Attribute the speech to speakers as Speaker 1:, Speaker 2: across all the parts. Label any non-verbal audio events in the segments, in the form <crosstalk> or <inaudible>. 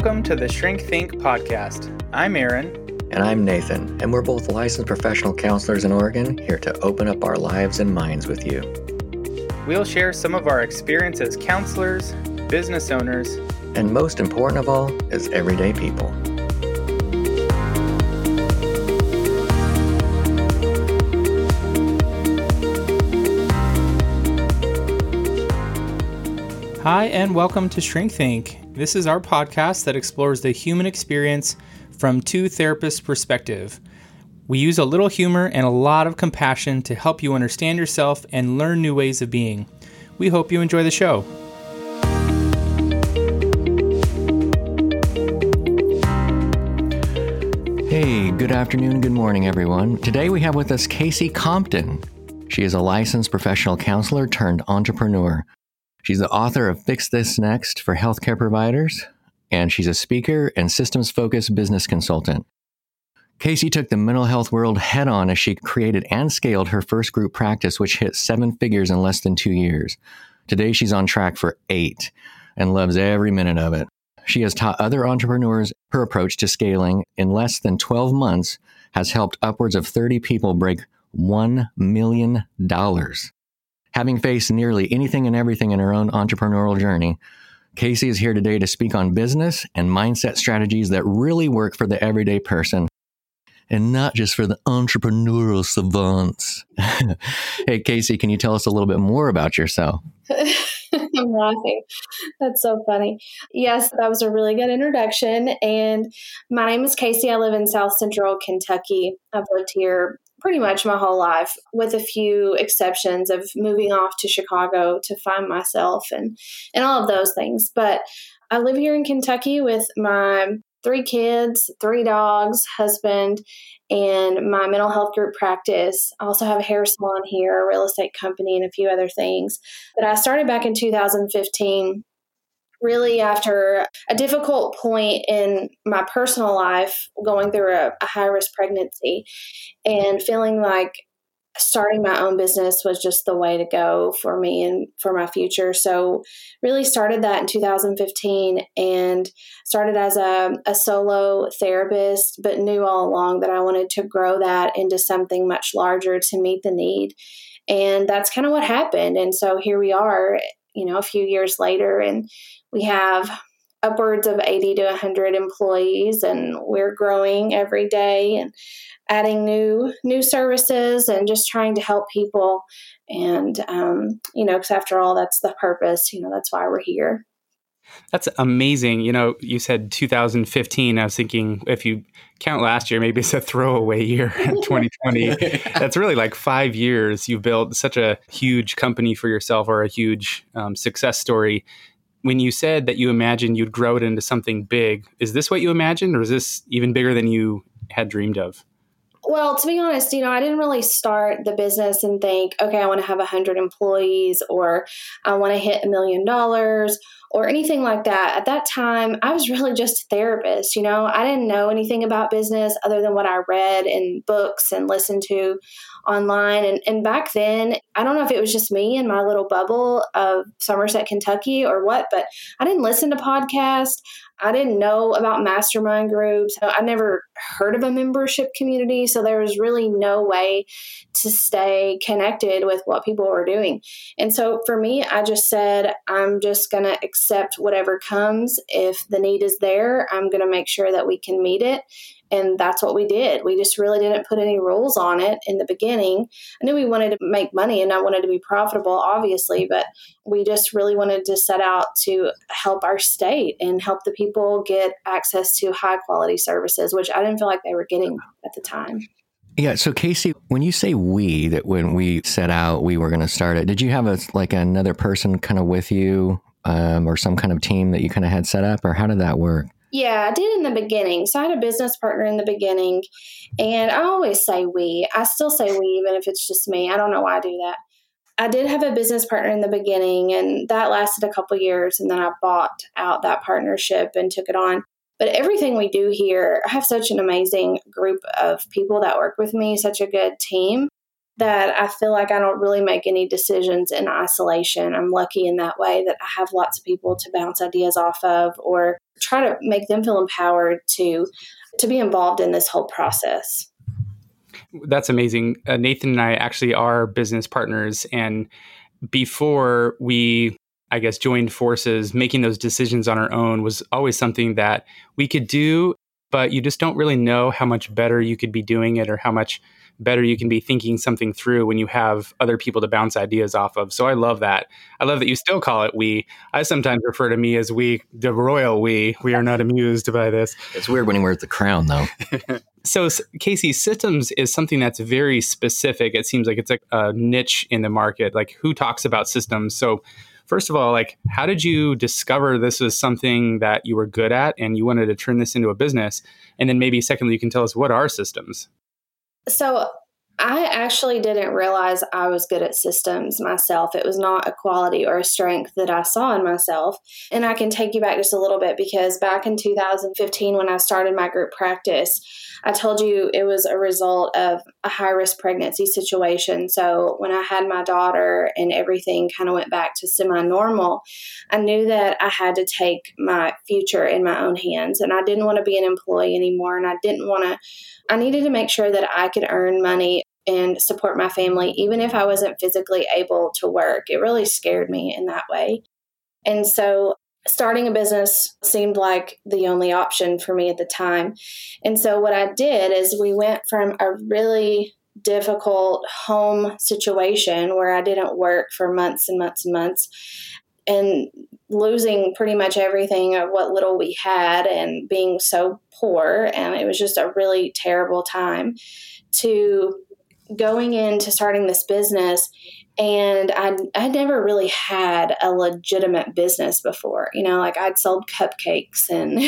Speaker 1: Welcome to the Shrink Think podcast. I'm Aaron.
Speaker 2: And I'm Nathan, and we're both licensed professional counselors in Oregon here to open up our lives and minds with you.
Speaker 1: We'll share some of our experience as counselors, business owners,
Speaker 2: and most important of all, as everyday people.
Speaker 1: Hi, and welcome to Shrink Think. This is our podcast that explores the human experience from two therapists' perspective. We use a little humor and a lot of compassion to help you understand yourself and learn new ways of being. We hope you enjoy the show.
Speaker 2: Hey, good afternoon, good morning, everyone. Today we have with us Kasey Compton. She is a licensed professional counselor turned entrepreneur. She's the author of Fix This Next for healthcare providers, and she's a speaker and systems focused business consultant. Kasey took the mental health world head on as she created and scaled her first group practice, which hit seven figures in less than two years. Today, she's on track for eight and loves every minute of it. She has taught other entrepreneurs her approach to scaling in less than 12 months, has helped upwards of 30 people break $1 million. Having faced nearly anything and everything in her own entrepreneurial journey, Kasey is here today to speak on business and mindset strategies that really work for the everyday person and not just for the entrepreneurial savants. <laughs> hey, Kasey, can you tell us a little bit more about yourself? <laughs>
Speaker 3: I'm laughing. That's so funny. Yes, that was a really good introduction. And my name is Kasey. I live in South Central Kentucky. I've lived here pretty much my whole life, with a few exceptions of moving off to Chicago to find myself and, and all of those things. But I live here in Kentucky with my three kids, three dogs, husband, and my mental health group practice. I also have a hair salon here, a real estate company, and a few other things. But I started back in 2015 really after a difficult point in my personal life going through a, a high risk pregnancy and feeling like starting my own business was just the way to go for me and for my future. So, really started that in 2015 and started as a, a, solo therapist, but knew all along that I wanted to grow that into something much larger to meet the need. And that's kind of what happened. And so here we are, you know, a few years later, and we have upwards of 80 to 100 employees and we're growing every day and adding new new services and just trying to help people. And um, you know because after all that's the purpose you know that's why we're here.
Speaker 1: That's amazing. You know you said 2015 i was thinking if you count last year maybe it's a throwaway year <laughs> 2020 <laughs> that's really like five years. You've built such a huge company for yourself or a huge um, success story. When you said that you imagined you'd grow it into something big, is this what you imagined, or is this even bigger than you had dreamed of?
Speaker 3: Well, to be honest, you know, I didn't really start the business and think, okay, I want to have 100 employees or I want to hit a million dollars or anything like that. At that time, I was really just a therapist. You know, I didn't know anything about business other than what I read in books and listened to online. And, and back then, I don't know if it was just me and my little bubble of Somerset, Kentucky or what, but I didn't listen to podcasts. I didn't know about mastermind groups. I never heard of a membership community. So there was really no way to stay connected with what people were doing. And so for me, I just said, I'm just going to accept whatever comes. If the need is there, I'm going to make sure that we can meet it and that's what we did. We just really didn't put any rules on it in the beginning. I knew we wanted to make money and I wanted to be profitable, obviously, but we just really wanted to set out to help our state and help the people get access to high quality services, which I didn't feel like they were getting at the time.
Speaker 2: Yeah. So Kasey, when you say we, that when we set out, we were going to start it, did you have a, like another person kind of with you um, or some kind of team that you kind of had set up or how did that work?
Speaker 3: Yeah, I did in the beginning. So I had a business partner in the beginning, and I always say we. I still say we, even if it's just me. I don't know why I do that. I did have a business partner in the beginning, and that lasted a couple years, and then I bought out that partnership and took it on. But everything we do here, I have such an amazing group of people that work with me, such a good team that I feel like I don't really make any decisions in isolation. I'm lucky in that way that I have lots of people to bounce ideas off of or try to make them feel empowered to to be involved in this whole process.
Speaker 1: That's amazing. Uh, Nathan and I actually are business partners and before we I guess joined forces, making those decisions on our own was always something that we could do, but you just don't really know how much better you could be doing it or how much better you can be thinking something through when you have other people to bounce ideas off of. So I love that. I love that you still call it we. I sometimes refer to me as we, the royal we. We are not amused by this.
Speaker 2: It's weird when he wears the crown, though. <laughs>
Speaker 1: so, Kasey, systems is something that's very specific. It seems like it's a, a niche in the market. Like, who talks about systems? So, first of all, like, how did you discover this was something that you were good at and you wanted to turn this into a business? And then maybe secondly, you can tell us what are systems?
Speaker 3: So I actually didn't realize I was good at systems myself. It was not a quality or a strength that I saw in myself. And I can take you back just a little bit because back in 2015, when I started my group practice, I told you it was a result of a high risk pregnancy situation. So when I had my daughter and everything kind of went back to semi normal, I knew that I had to take my future in my own hands. And I didn't want to be an employee anymore. And I didn't want to I needed to make sure that I could earn money and support my family, even if I wasn't physically able to work. It really scared me in that way. And so starting a business seemed like the only option for me at the time. And so what I did is we went from a really difficult home situation where I didn't work for months and months and months and losing pretty much everything of what little we had and being so poor and it was just a really terrible time to going into starting this business and I I never really had a legitimate business before. You know, like I'd sold cupcakes and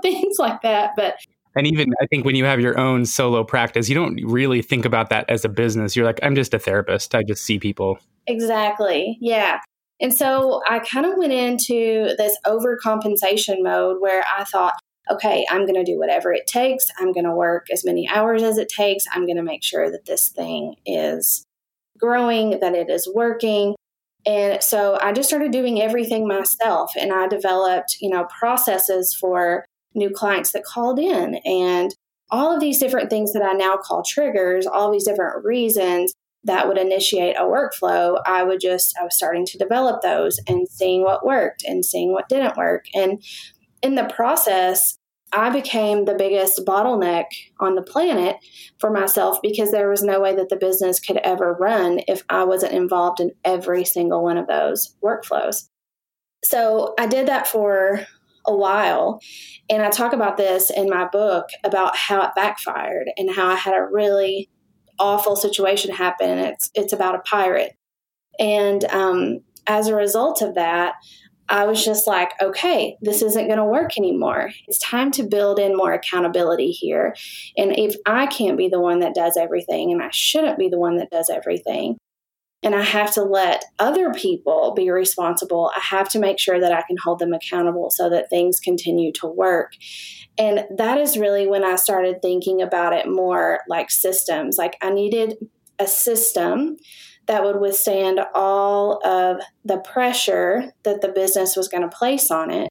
Speaker 3: <laughs> things like that, but
Speaker 1: and even I think when you have your own solo practice, you don't really think about that as a business. You're like, I'm just a therapist. I just see people.
Speaker 3: Exactly. Yeah. And so I kind of went into this overcompensation mode where I thought, okay, I'm going to do whatever it takes. I'm going to work as many hours as it takes. I'm going to make sure that this thing is growing, that it is working. And so I just started doing everything myself and I developed, you know, processes for new clients that called in and all of these different things that I now call triggers, all these different reasons that would initiate a workflow, I would just, I was starting to develop those and seeing what worked and seeing what didn't work. And in the process, I became the biggest bottleneck on the planet for myself because there was no way that the business could ever run if I wasn't involved in every single one of those workflows. So I did that for a while. And I talk about this in my book about how it backfired and how I had a really awful situation happen. It's it's about a pirate, and um, as a result of that, I was just like, okay, this isn't going to work anymore. It's time to build in more accountability here. And if I can't be the one that does everything, and I shouldn't be the one that does everything, and I have to let other people be responsible, I have to make sure that I can hold them accountable so that things continue to work. And that is really when I started thinking about it more like systems. Like I needed a system that would withstand all of the pressure that the business was going to place on it.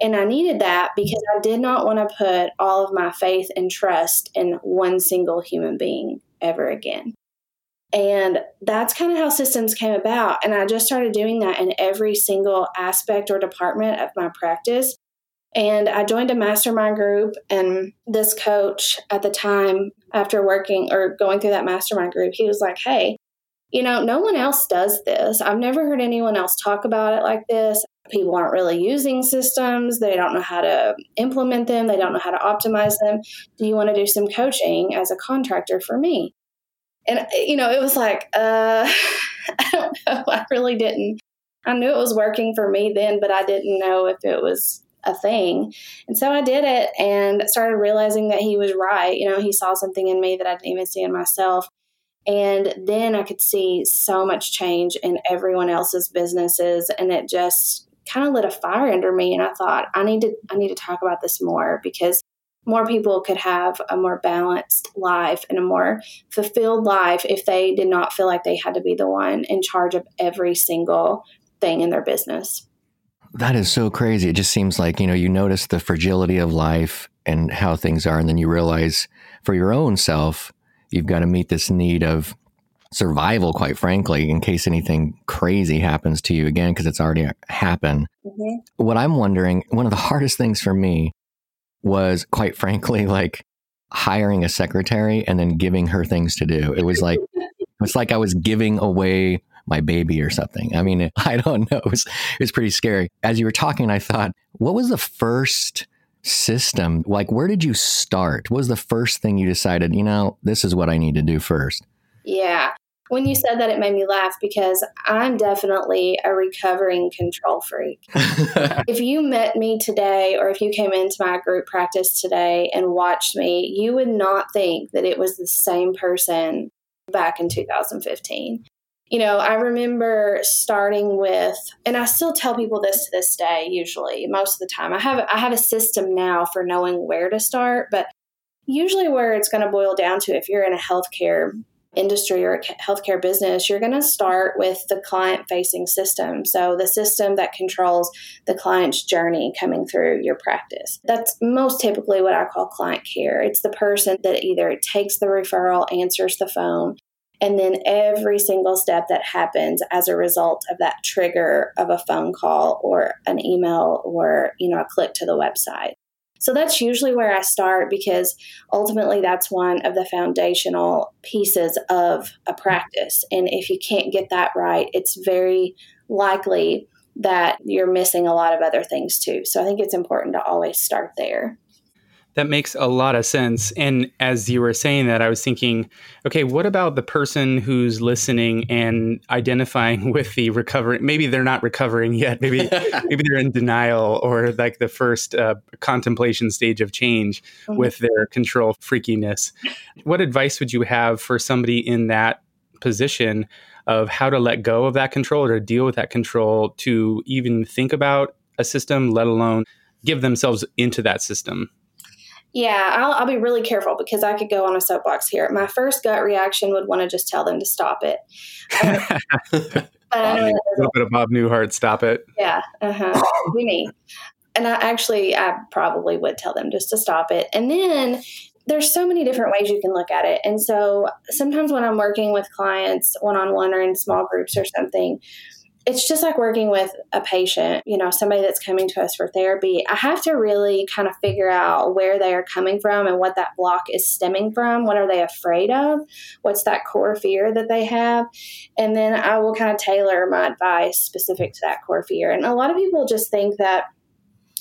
Speaker 3: And I needed that because I did not want to put all of my faith and trust in one single human being ever again. And that's kind of how systems came about. And I just started doing that in every single aspect or department of my practice. And I joined a mastermind group, and this coach at the time, after working or going through that mastermind group, he was like, Hey, you know, no one else does this. I've never heard anyone else talk about it like this. People aren't really using systems. They don't know how to implement them. They don't know how to optimize them. Do you want to do some coaching as a contractor for me? And, you know, it was like, uh, <laughs> I don't know. I really didn't. I knew it was working for me then, but I didn't know if it was a thing. And so I did it and started realizing that he was right. You know, he saw something in me that I didn't even see in myself. And then I could see so much change in everyone else's businesses and it just kind of lit a fire under me and I thought I need to I need to talk about this more because more people could have a more balanced life and a more fulfilled life if they did not feel like they had to be the one in charge of every single thing in their business.
Speaker 2: That is so crazy. It just seems like, you know, you notice the fragility of life and how things are, and then you realize for your own self, you've got to meet this need of survival, quite frankly, in case anything crazy happens to you again, because it's already happened. Mm-hmm. What I'm wondering, one of the <laughs> hardest things for me was, quite frankly, like hiring a secretary and then giving her things to do. It was like, <laughs> it's like I was giving away my baby or something. I mean, <laughs> I don't know. It was, it was pretty scary. As you were talking, I thought, what was the first system? Like, where did you start? What was the first thing you decided, you know, this is what I need to do first?
Speaker 3: Yeah. When you said that, it made me laugh because I'm definitely a recovering control freak. <laughs> if you met me today, or if you came into my group practice today and watched me, you would not think that it was the same person back in 2015 you know, I remember starting with, and I still tell people this to this day, usually, most of the time. I have I have a system now for knowing where to start, but usually where it's going to boil down to if you're in a healthcare industry or a healthcare business, you're going to start with the client facing system. So, the system that controls the client's journey coming through your practice. That's most typically what I call client care. It's the person that either takes the referral, answers the phone, and then every single step that happens as a result of that trigger of a phone call or an email or you know a click to the website. So that's usually where i start because ultimately that's one of the foundational pieces of a practice. And if you can't get that right it's very likely that you're missing a lot of other things too. So i think it's important to always start there
Speaker 1: that makes a lot of sense. And as you were saying that, I was thinking, okay, what about the person who's listening and identifying <laughs> with the recovery? Maybe they're not recovering yet. Maybe <laughs> maybe they're in denial or like the first uh, contemplation stage of change mm-hmm. with their control freakiness. What advice would you have for somebody in that position of how to let go of that control or to deal with that control to even think about a system, let alone give themselves into that system?
Speaker 3: Yeah, I'll, I'll, be really careful because I could go on a soapbox here. My first gut reaction would want to just tell them to stop it. <laughs>
Speaker 1: but a little bit of Bob Newhart, stop it.
Speaker 3: Yeah, uh huh. me. And I actually, I probably would tell them just to stop it. And then there's so many different ways you can look at it. And so sometimes when I'm working with clients one on one or in small groups or something, it's just like working with a patient, you know, somebody that's coming to us for therapy. I have to really kind of figure out where they are coming from and what that block is stemming from. What are they afraid of? What's that core fear that they have? And then I will kind of tailor my advice specific to that core fear. And a lot of people just think that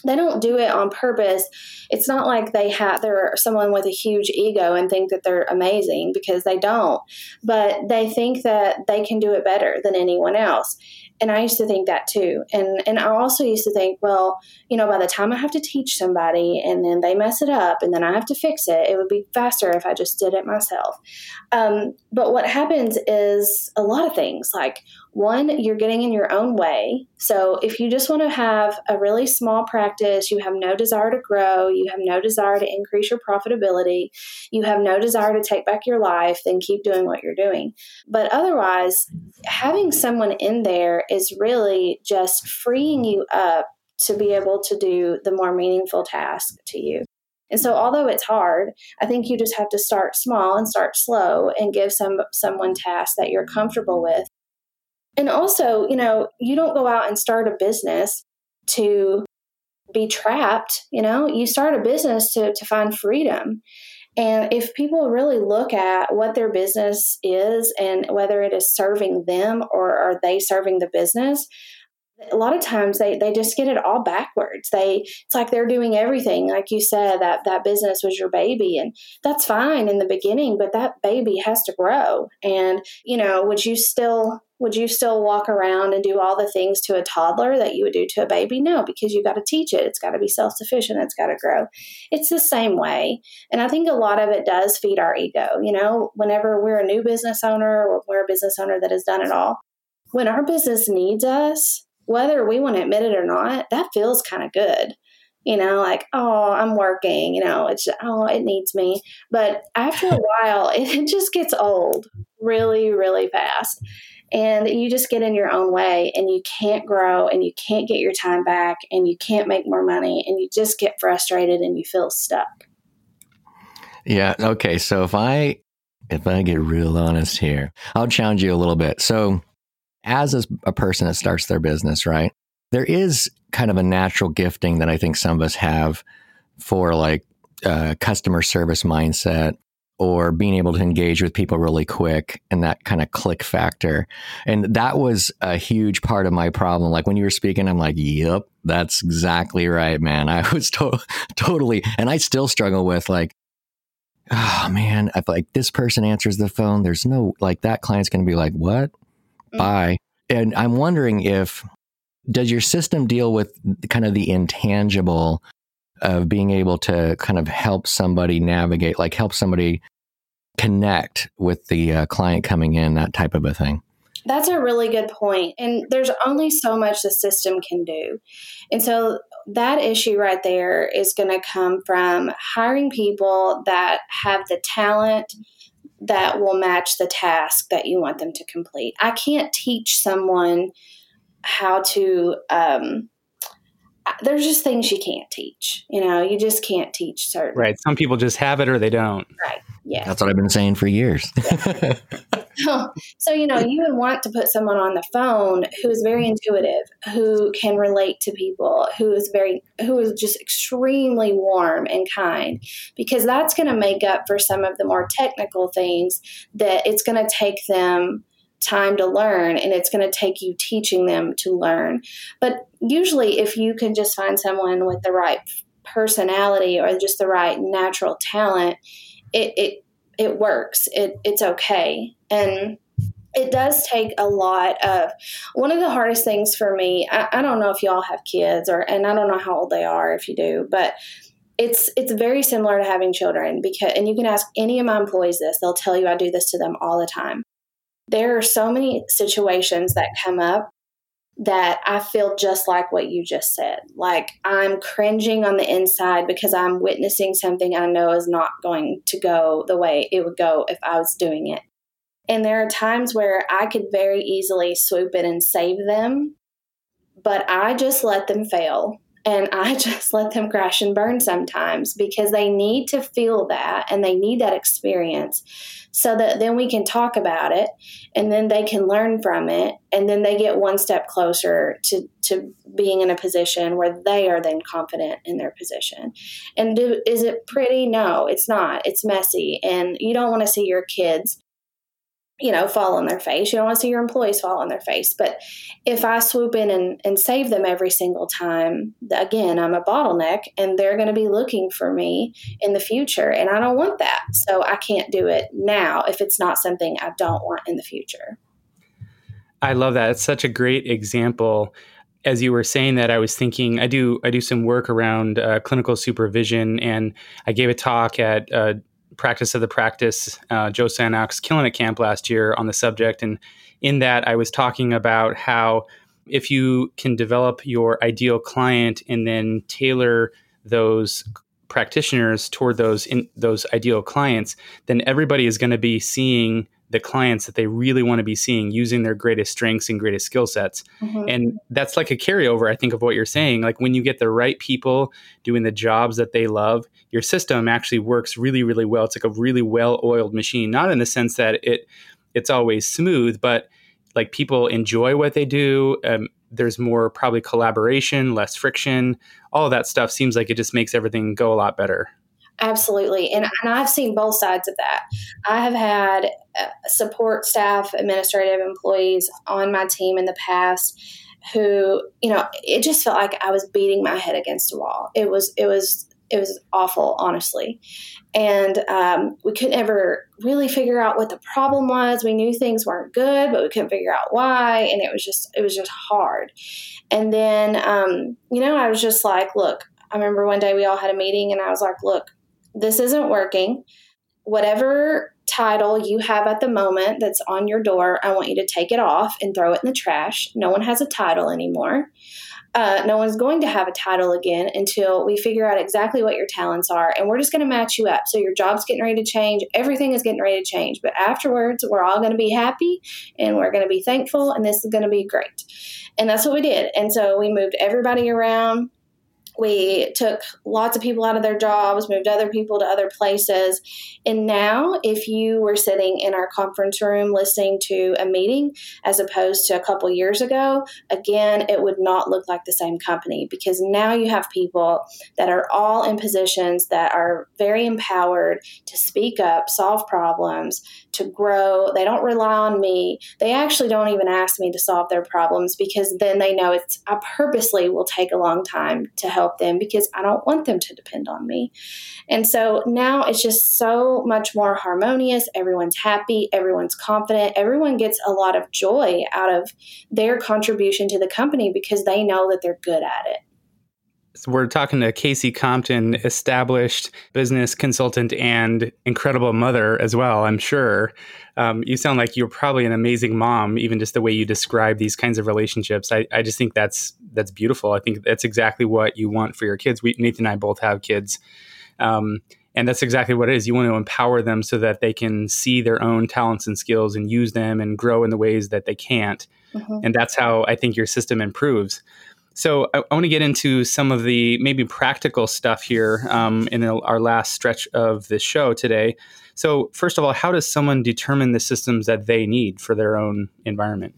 Speaker 3: they don't do it on purpose. It's not like they have they're someone with a huge ego and think that they're amazing because they don't. But they think that they can do it better than anyone else. And I used to think that too. And and I also used to think, well, you know, by the time I have to teach somebody and then they mess it up and then I have to fix it, it would be faster if I just did it myself. Um, but what happens is a lot of things like one, you're getting in your own way. So if you just want to have a really small practice, you have no desire to grow, you have no desire to increase your profitability, you have no desire to take back your life, then keep doing what you're doing. But otherwise, having someone in there is really just freeing you up to be able to do the more meaningful task to you. And so although it's hard, I think you just have to start small and start slow and give some someone tasks that you're comfortable with and also, you know, you don't go out and start a business to be trapped, you know, you start a business to, to find freedom. And if people really look at what their business is and whether it is serving them or are they serving the business, a lot of times they, they just get it all backwards. They it's like they're doing everything. Like you said, that that business was your baby and that's fine in the beginning, but that baby has to grow. And, you know, would you still would you still walk around and do all the things to a toddler that you would do to a baby? No, because you've got to teach it. It's got to be self sufficient. It's got to grow. It's the same way. And I think a lot of it does feed our ego. You know, whenever we're a new business owner or we're a business owner that has done it all, when our business needs us, whether we want to admit it or not, that feels kind of good you know, like, oh, I'm working, you know, it's, oh, it needs me. But after a <laughs> while, it, just gets old really, really fast. And you just get in your own way and you can't grow and you can't get your time back and you can't make more money and you just get frustrated and you feel stuck.
Speaker 2: Yeah. Okay. So if I if I get real honest here, I'll challenge you a little bit. So as a person that starts their business, right? There is kind of a natural gifting that I think some of us have for like uh, customer service mindset or being able to engage with people really quick and that kind of click factor. And that was a huge part of my problem. Like when you were speaking, I'm like, yep, that's exactly right, man. I <laughs> was to- totally, and I still struggle with like, oh man, I like this person answers the phone. There's no, like that client's going to be like, what? Mm-hmm. Bye. And I'm wondering if, does your system deal with kind of the intangible of being able to kind of help somebody navigate, like help somebody connect with the uh, client coming in, that type of a thing?
Speaker 3: That's a really good point. And there's only so much the system can do. And so that issue right there is going to come from hiring people that have the talent that will match the task that you want them to complete. I can't teach someone how to um, Uh, there's just things you can't teach. You know, you just can't teach certain.
Speaker 1: Right. Some people just have it or they don't.
Speaker 3: Right. Yeah.
Speaker 2: That's what I've been saying for years.
Speaker 3: Yeah. <laughs> so, you know, you would want to put someone on the phone who is very intuitive, who can relate to people, who is very, who is just extremely warm and kind, because that's going to make up for some of the more technical things that it's going to take them time to learn and it's going to take you teaching them to learn. But usually, if you can just find someone with the right personality or just the right natural talent, it, it, it works. It, it's okay. And it does take a lot of one of the hardest things for me. I, I don't know if y'all have kids or, and I don't know how old they are if you do, but it's it's very similar to having children because and you can ask any of my employees this they'll tell you i do this to them all the time there are so many situations that come up that I feel just like what you just said. Like I'm cringing on the inside because I'm witnessing something I know is not going to go the way it would go if I was doing it. And there are times where I could very easily swoop in and save them, but I just let them fail and I <laughs> just let them crash and burn sometimes because they need to feel that and they need that experience so that then we can talk about it and then they can learn from it and then they get one step closer to, to being in a position where they are then confident in their position. And do, is it pretty? No, it's not. It's messy. And you don't want to see your kids you know, fall on their face. You don't want to see your employees fall on their face. But if I swoop in and, and save them every single time, again, I'm a bottleneck and they're going to be looking for me in the future. And I don't want that. So I can't do it now if it's not something I don't want in the future.
Speaker 1: I love that. It's such a great example. As you were saying that, I was thinking I do I do some work around uh, clinical supervision, and I gave a talk at uh, practice of the practice, uh, Joe Sanok's Killing It Camp last year on the subject. And in that, I was talking about how if you can develop your ideal client and then tailor those practitioners toward those in, those ideal clients, then everybody is going to be seeing the clients that they really want to be seeing using their greatest strengths and greatest skill sets. Mm-hmm. And that's like a carryover, I think, of what you're saying. Like when you get the right people doing the jobs that they love, your system actually works really, really well. It's like a really well-oiled machine, not in the sense that it it's always smooth, but like people enjoy what they do. Um, there's more probably collaboration, less friction. All of that stuff seems like it just makes everything go a lot better.
Speaker 3: Absolutely. And, and I've seen both sides of that. I have had uh, support staff, administrative employees on my team in the past who, you know, it just felt like I was beating my head against a wall. It was, it was, it was awful, honestly. And um, we couldn't ever really figure out what the problem was. We knew things weren't good, but we couldn't figure out why. And it was just, it was just hard. And then, um, you know, I was just like, look, I remember one day we all had a meeting and I was like, look, this isn't working. Whatever title you have at the moment that's on your door, I want you to take it off and throw it in the trash. No one has a title anymore. uh, no one's going to have a title again until we figure out exactly what your talents are. And we're just going to match you up. So your job's getting ready to change. Everything is getting ready to change. But afterwards, we're all going to be happy and we're going to be thankful. And this is going to be great. And that's what we did. And so we moved everybody around we took lots of people out of their jobs, moved other people to other places. And now, if you were sitting in our conference room listening to a meeting as opposed to a couple years ago, again, it would not look like the same company because now you have people that are all in positions that are very empowered to speak up, solve problems, to grow. They don't rely on me. They actually don't even ask me to solve their problems because then they know it's, I purposely will take a long time to help help them because I don't want them to depend on me. And so now it's just so much more harmonious. Everyone's happy, everyone's confident, everyone gets a lot of joy out of their contribution to the company because they know that they're good at it.
Speaker 1: So we're talking to Kasey Compton, established business consultant and incredible mother as well, I'm sure. Um, you sound like you're probably an amazing mom, even just the way you describe these kinds of relationships. I, I just think that's that's beautiful. I think that's exactly what you want for your kids. We, Nathan and I both have kids. Um, and that's exactly what it is. You want to empower them so that they can see their own talents and skills and use them and grow in the ways that they can't. Mm-hmm. And that's how I think your system improves. So I, I want to get into some of the maybe practical stuff here um, in our last stretch of this show today. So first of all, how does someone determine the systems that they need for their own environment?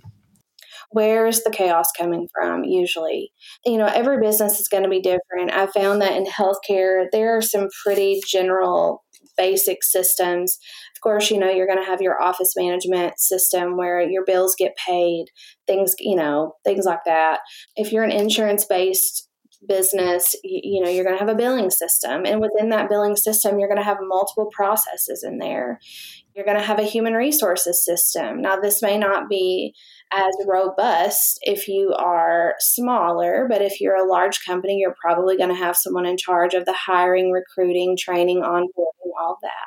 Speaker 3: Where's the chaos coming from usually? You know, every business is going to be different. I found that in healthcare, there are some pretty general basic systems Of course, you know, you're going to have your office management system where your bills get paid, things, you know, things like that. If you're an insurance based business, you, you, know, you're going to have a billing system. And within that billing system, you're going to have multiple processes in there. You're going to have a human resources system. Now, this may not be as robust if you are smaller, but if you're a large company, you're probably going to have someone in charge of the hiring, recruiting, training, onboarding, all that.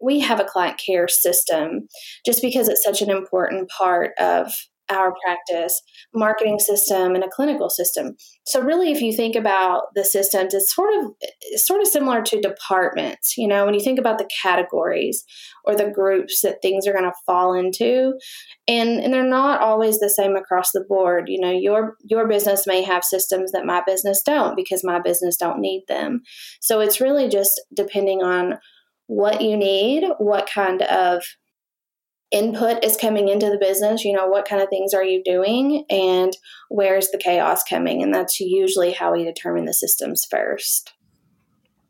Speaker 3: We have a client care system just because it's such an important part of our practice, marketing system, and a clinical system. So really, if you think about the systems, it's sort of it's sort of similar to departments. You know, when you think about the categories or the groups that things are going to fall into, and and they're not always the same across the board. You know, your your business may have systems that my business don't because my business don't need them. So it's really just depending on what you need, what kind of input is coming into the business, you know, what kind of things are you doing, and where's the chaos coming. And that's usually how we determine the systems first.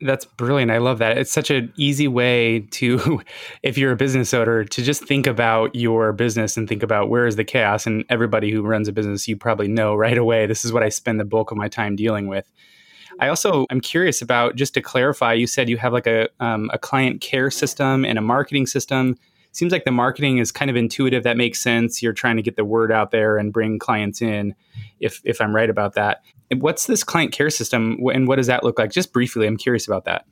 Speaker 1: That's brilliant. I love that. It's such an easy way to, <laughs> if you're a business owner, to just think about your business and think about where is the chaos. And everybody who runs a business, you probably know right away, this is what I spend the bulk of my time dealing with. I also I'm curious about just to clarify. You said you have like a um, a client care system and a marketing system. Seems like the marketing is kind of intuitive. That makes sense. You're trying to get the word out there and bring clients in. If if I'm right about that, what's this client care system and what does that look like? Just briefly, I'm curious about that.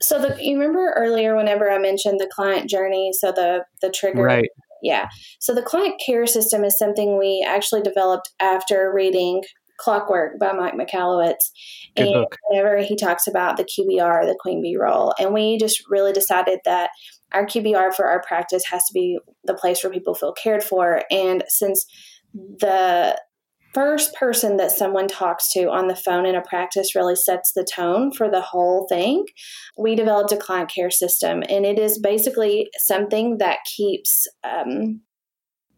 Speaker 3: So the, you remember earlier whenever I mentioned the client journey, so the the trigger
Speaker 1: right.
Speaker 3: Yeah. So the client care system is something we actually developed after reading Clockwork by Mike. Good and book. whenever he talks about the QBR, the Queen Bee role, and we just really decided that our QBR for our practice has to be the place where people feel cared for. And since the first person that someone talks to on the phone in a practice really sets the tone for the whole thing. We developed a client care system, and it is basically something that keeps um,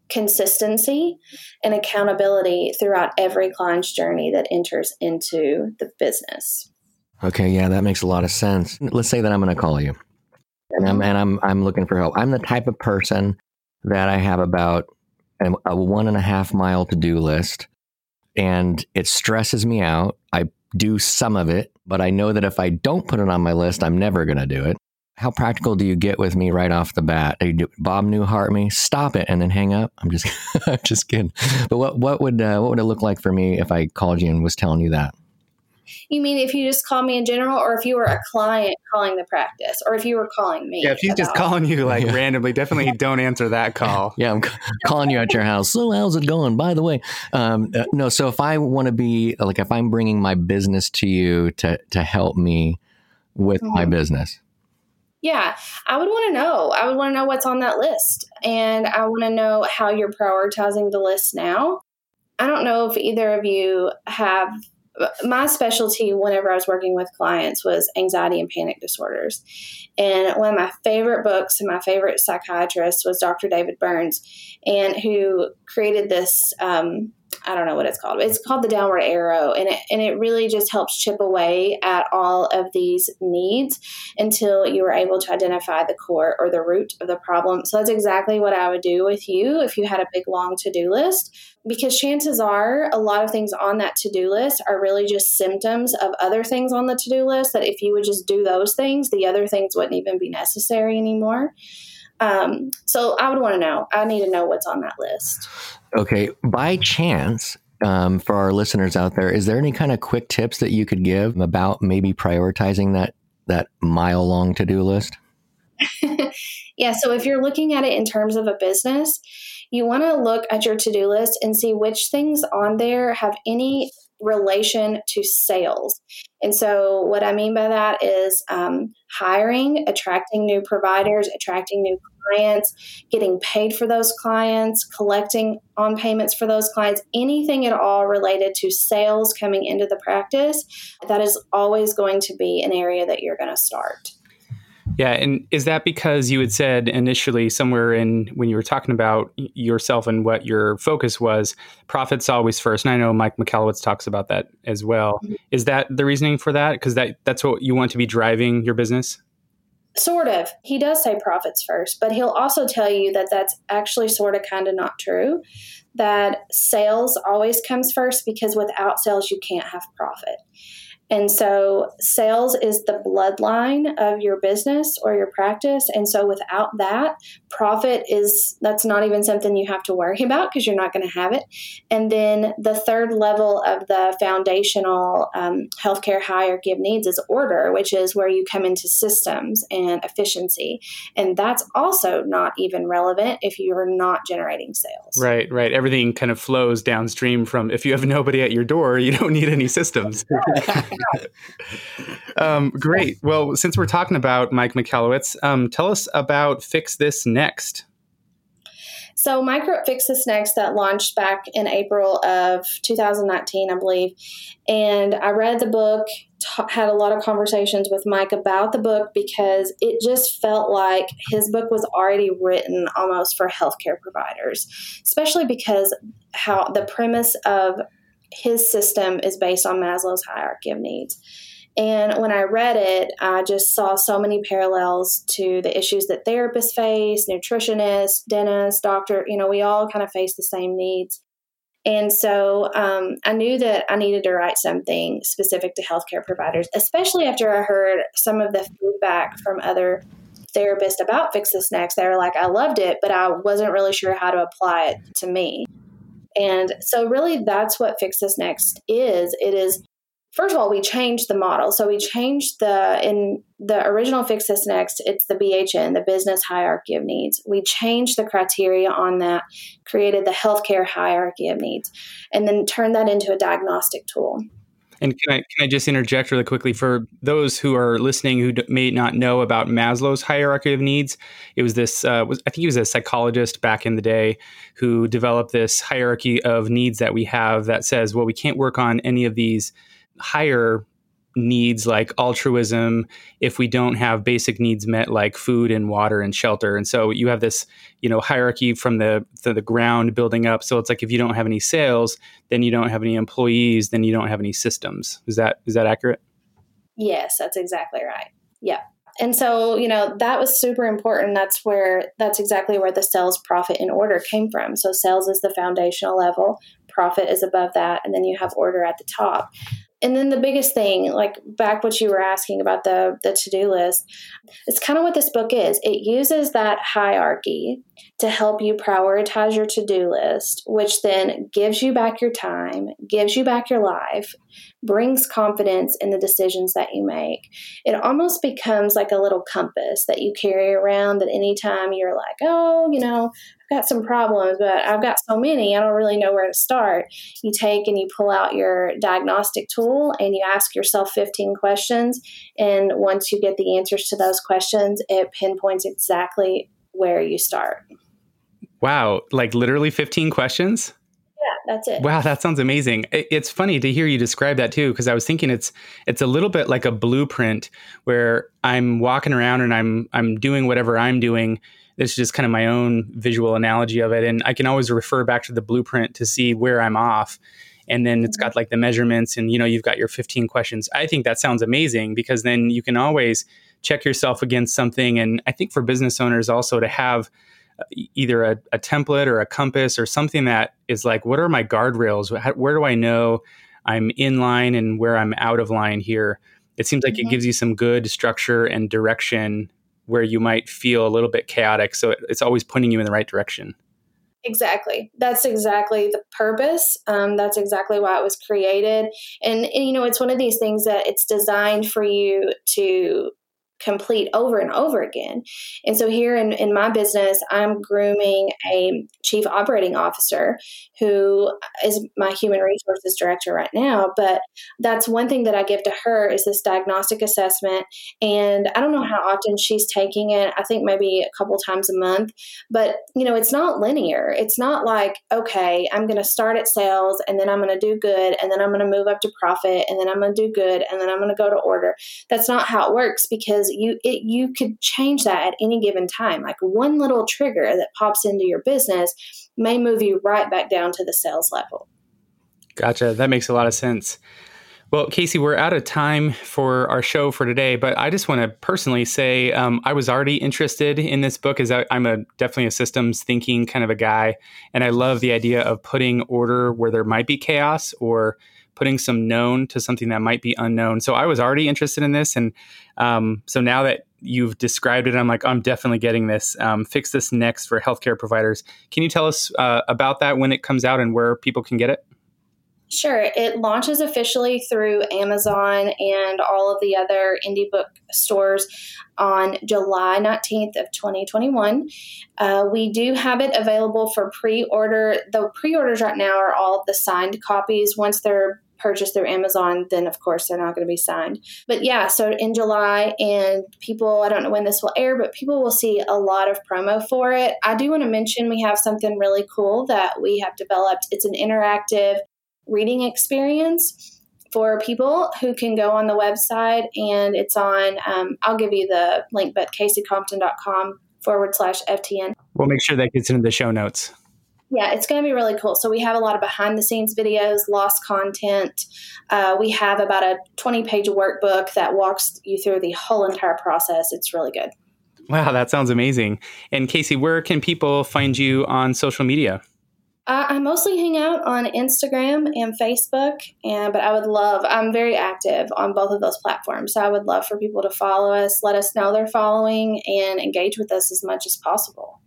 Speaker 3: consistency and accountability throughout every client's journey that enters into the business.
Speaker 2: Okay, yeah, that makes a lot of sense. Let's say that I'm going to call you, and I'm and I'm I'm looking for help. I'm the type of person that I have about a, one and a half mile to do list, and it stresses me out. I do some of it, but I know that if I don't put it on my list, I'm never going to do it how practical do you get with me right off the bat? You do, Bob Newhart me, stop it, and then hang up. I'm just, <laughs> I'm just kidding. But what, what would, uh, what would it look like for me if I called you and was telling you that?
Speaker 3: You mean if you just call me in general, or if you were a client calling the practice, or if you were calling me?
Speaker 1: Yeah, if he's just calling you like yeah. randomly, definitely <laughs> don't answer that call. <laughs>
Speaker 2: yeah, I'm calling you at your house. So how's it going? By the way, um, uh, no. So if I want to be like, if I'm bringing my business to you to to help me with mm-hmm. my business.
Speaker 3: Yeah, I would want to know. I would want to know what's on that list. And I want to know how you're prioritizing the list now. I don't know if either of you have my specialty whenever I was working with clients was anxiety and panic disorders. And one of my favorite books and my favorite psychiatrist was Dr. David Burns, and who created this um, I don't know what it's called. It's called the downward arrow, and it and it really just helps chip away at all of these needs until you are able to identify the core or the root of the problem. So that's exactly what I would do with you if you had a big long to do list, because chances are a lot of things on that to do list are really just symptoms of other things on the to do list. That if you would just do those things, the other things wouldn't even be necessary anymore. Um, so I would want to know. I need to know what's on that list.
Speaker 2: Okay. By chance, um, for our listeners out there, is there any kind of quick tips that you could give about maybe prioritizing that that mile long to do list? <laughs>
Speaker 3: yeah. So if you're looking at it in terms of a business, you want to look at your to do list and see which things on there have any relation to sales. And so, what I mean by that is um, hiring, attracting new providers, attracting new clients, getting paid for those clients, collecting on payments for those clients, anything at all related to sales coming into the practice, that is always going to be an area that you're going to start.
Speaker 1: Yeah, and is that because you had said initially somewhere in when you were talking about yourself and what your focus was, profits always first. And I know Mike Michalowicz talks about that as well. Mm-hmm. Is that the reasoning for that? Because that that's what you want to be driving your business.
Speaker 3: Sort of. He does say profits first, but he'll also tell you that that's actually sort of kind of not true. That sales always comes first because without sales, you can't have profit. And so sales is the bloodline of your business or your practice. And so without that, profit is that's not even something you have to worry about because you're not going to have it. And then the third level of the foundational um, healthcare hierarchy of needs is order, which is where you come into systems and efficiency. And that's also not even relevant if you're not generating sales.
Speaker 1: Right, right. Everything kind of flows downstream from if you have nobody at your door, you don't need any systems. <laughs> <laughs> um, great. Well, since we're talking about Mike Michalowicz, um, tell us about Fix This Next.
Speaker 3: So, Micro Fix This Next that launched back in April of 2019, I believe. And I read the book, t- had a lot of conversations with Mike about the book because it just felt like his book was already written almost for healthcare providers, especially because how the premise of his system is based on Maslow's hierarchy of needs. And when I read it, I just saw so many parallels to the issues that therapists face, nutritionists, dentists, doctor, you know, we all kind of face the same needs. And so um, I knew that I needed to write something specific to healthcare providers, especially after I heard some of the feedback from other therapists about Fix This Next. They were like, I loved it, but I wasn't really sure how to apply it to me. And so, really, that's what Fix This Next is. It is, first of all, we changed the model. So, we changed the, in the original Fix This Next, it's the BHN, the business hierarchy of needs. We changed the criteria on that, created the healthcare hierarchy of needs, and then turned that into a diagnostic tool.
Speaker 1: And can I can I just interject really quickly for those who are listening who may not know about Maslow's hierarchy of needs? It was this uh, was I think he was a psychologist back in the day who developed this hierarchy of needs that we have that says, well, we can't work on any of these higher needs like altruism if we don't have basic needs met like food and water and shelter. And so you have this you know hierarchy from the the, the ground building up. So it's like if you don't have any sales then you don't have any employees then you don't have any systems. Is that is that accurate?
Speaker 3: Yes that's exactly right. Yeah. And so you know that was super important. That's where that's exactly where the sales profit in order came from. So sales is the foundational level profit is above that and then you have order at the top and then the biggest thing like back what you were asking about the the to-do list it's kind of what this book is. It uses that hierarchy to help you prioritize your to do list, which then gives you back your time, gives you back your life, brings confidence in the decisions that you make. It almost becomes like a little compass that you carry around that anytime you're like, oh, you know, I've got some problems, but I've got so many, I don't really know where to start. You take and you pull out your diagnostic tool and you ask yourself 15 questions. And once you get the answers to those questions, it pinpoints exactly where you start.
Speaker 1: Wow, like literally 15 questions?
Speaker 3: Yeah, that's it.
Speaker 1: Wow, that sounds amazing. It's funny to hear you describe that too because I was thinking it's it's a little bit like a blueprint where I'm walking around and I'm I'm doing whatever I'm doing. This is just kind of my own visual analogy of it and I can always refer back to the blueprint to see where I'm off. And then it's mm-hmm. got like the measurements and you know you've got your 15 questions. I think that sounds amazing because then you can always check yourself against something and I think for business owners also to have either a, a, template or a compass or something that is like, what are my guardrails? where do I know I'm in line and where I'm out of line here? It seems like mm-hmm. it gives you some good structure and direction where you might feel a little bit chaotic. So it, it's always pointing you in the right direction.
Speaker 3: Exactly. That's exactly the purpose. Um, that's exactly why it was created. And, and, you know, it's one of these things that it's designed for you to complete over and over again. And so here in, in my business, I'm grooming a chief operating officer who is my human resources director right now. But that's one thing that I give to her is this diagnostic assessment. And I don't know how often she's taking it. I think maybe a couple times a month. But, you know, it's not linear. It's not like, okay, I'm going to start at sales and then I'm going to do good and then I'm going to move up to profit and then I'm going to do good and then I'm going to go to order. That's not how it works because you it, you could change that at any given time. Like one little trigger that pops into your business may move you right back down to the sales level.
Speaker 1: Gotcha. That makes a lot of sense. Well, Kasey, we're out of time for our show for today, but I just want to personally say um, I was already interested in this book. As I'm a definitely a systems thinking kind of a guy, and I love the idea of putting order where there might be chaos or putting some known to something that might be unknown. So I was already interested in this, and um, so now that you've described it, I'm like, I'm definitely getting this. Um, Fix this next for healthcare providers. Can you tell us uh, about that when it comes out and where people can get it?
Speaker 3: Sure. It launches officially through Amazon and all of the other indie book stores on July 19th of 2021. Uh, we do have it available for pre-order. The pre-orders right now are all the signed copies. Once they're purchased through Amazon, then of course they're not going to be signed. But yeah, so in July, and people, I don't know when this will air, but people will see a lot of promo for it. I do want to mention we have something really cool that we have developed. It's an interactive reading experience for people who can go on the website and it's on um, i'll give you the link but kaseycompton.com forward slash ftn
Speaker 1: we'll make sure that gets into the show notes
Speaker 3: yeah, it's going to be really cool. So we have a lot of behind the scenes videos, lost content. Uh, we have about a 20 page workbook that walks you through the whole entire process. It's really good.
Speaker 1: Wow, that sounds amazing. And Kasey, where can people find you on social media?
Speaker 3: Uh, I mostly hang out on Instagram and Facebook, and but I would love. I'm very active on both of those platforms, so I would love for people to follow us, let us know they're following, and engage with us as much as possible.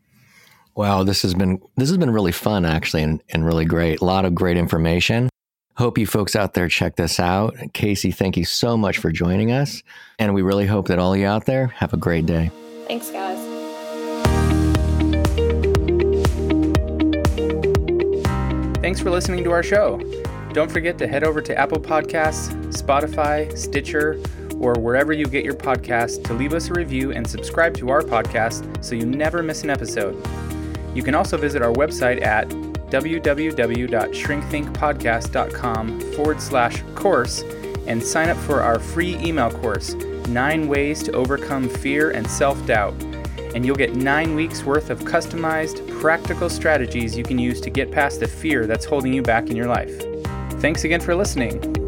Speaker 2: Wow, this has been this has been really fun actually and, and really great. A lot of great information. Hope you folks out there check this out. Kasey, thank you so much for joining us. And we really hope that all of you out there have a great day.
Speaker 3: Thanks, guys.
Speaker 1: Thanks for listening to our show. Don't forget to head over to Apple Podcasts, Spotify, Stitcher, or wherever you get your podcasts to leave us a review and subscribe to our podcast so you never miss an episode. You can also visit our website at www.shrinkthinkpodcast.com forward slash course and sign up for our free email course, Nine Ways to Overcome Fear and Self Doubt. And you'll get nine weeks worth of customized, practical strategies you can use to get past the fear that's holding you back in your life. Thanks again for listening.